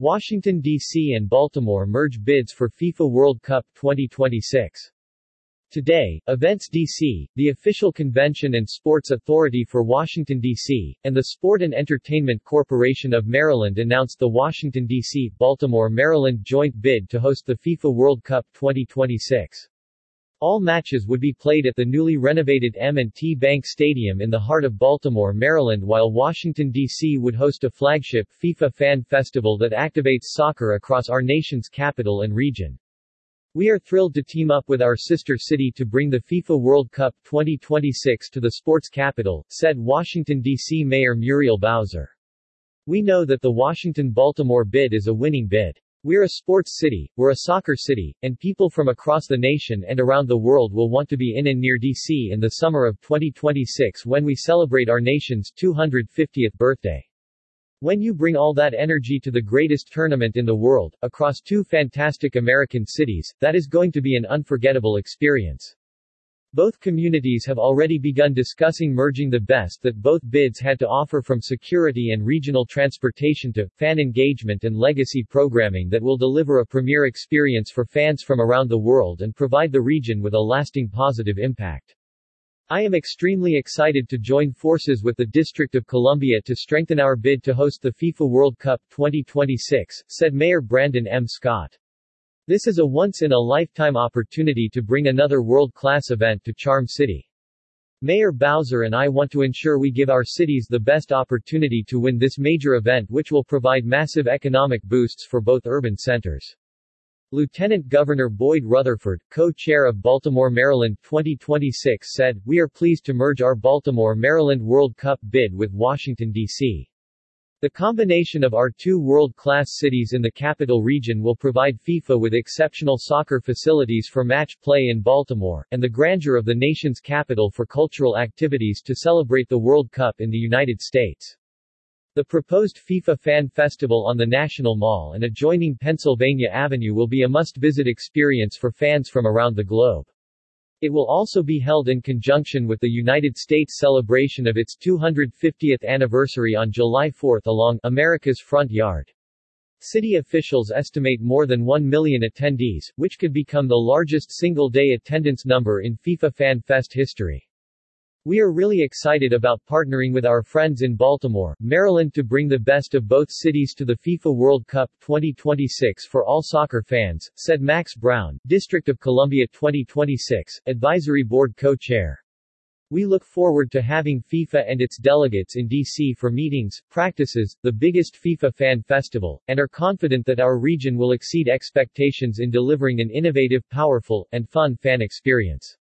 Washington, D.C. and Baltimore merge bids for FIFA World Cup 2026. Today, Events DC, the official convention and sports authority for Washington, D.C., and the Sport and Entertainment Corporation of Maryland announced the Washington, D.C. Baltimore, Maryland joint bid to host the FIFA World Cup 2026. All matches would be played at the newly renovated M&T Bank Stadium in the heart of Baltimore, Maryland while Washington, D.C. would host a flagship FIFA Fan Festival that activates soccer across our nation's capital and region. We are thrilled to team up with our sister city to bring the FIFA World Cup 2026 to the sports capital, said Washington, D.C. Mayor Muriel Bowser. We know that the Washington-Baltimore bid is a winning bid. We're a sports city, we're a soccer city, and people from across the nation and around the world will want to be in and near DC in the summer of 2026 when we celebrate our nation's 250th birthday. When you bring all that energy to the greatest tournament in the world, across two fantastic American cities, that is going to be an unforgettable experience. Both communities have already begun discussing merging the best that both bids had to offer from security and regional transportation to fan engagement and legacy programming that will deliver a premier experience for fans from around the world and provide the region with a lasting positive impact. I am extremely excited to join forces with the District of Columbia to strengthen our bid to host the FIFA World Cup 2026, said Mayor Brandon M. Scott. This is a once-in-a-lifetime opportunity to bring another world-class event to Charm City. Mayor Bowser and I want to ensure we give our cities the best opportunity to win this major event which will provide massive economic boosts for both urban centers. Lieutenant Governor Boyd Rutherford, co-chair of Baltimore Maryland 2026 said, We are pleased to merge our Baltimore Maryland World Cup bid with Washington, D.C. The combination of our two world-class cities in the capital region will provide FIFA with exceptional soccer facilities for match play in Baltimore, and the grandeur of the nation's capital for cultural activities to celebrate the World Cup in the United States. The proposed FIFA Fan Festival on the National Mall and adjoining Pennsylvania Avenue will be a must-visit experience for fans from around the globe. It will also be held in conjunction with the United States celebration of its 250th anniversary on July 4 along America's Front Yard. City officials estimate more than 1 million attendees, which could become the largest single-day attendance number in FIFA Fan Fest history. We are really excited about partnering with our friends in Baltimore, Maryland to bring the best of both cities to the FIFA World Cup 2026 for all soccer fans, said Max Brown, District of Columbia 2026, Advisory Board co-chair. We look forward to having FIFA and its delegates in DC for meetings, practices, the biggest FIFA fan festival, and are confident that our region will exceed expectations in delivering an innovative, powerful, and fun fan experience.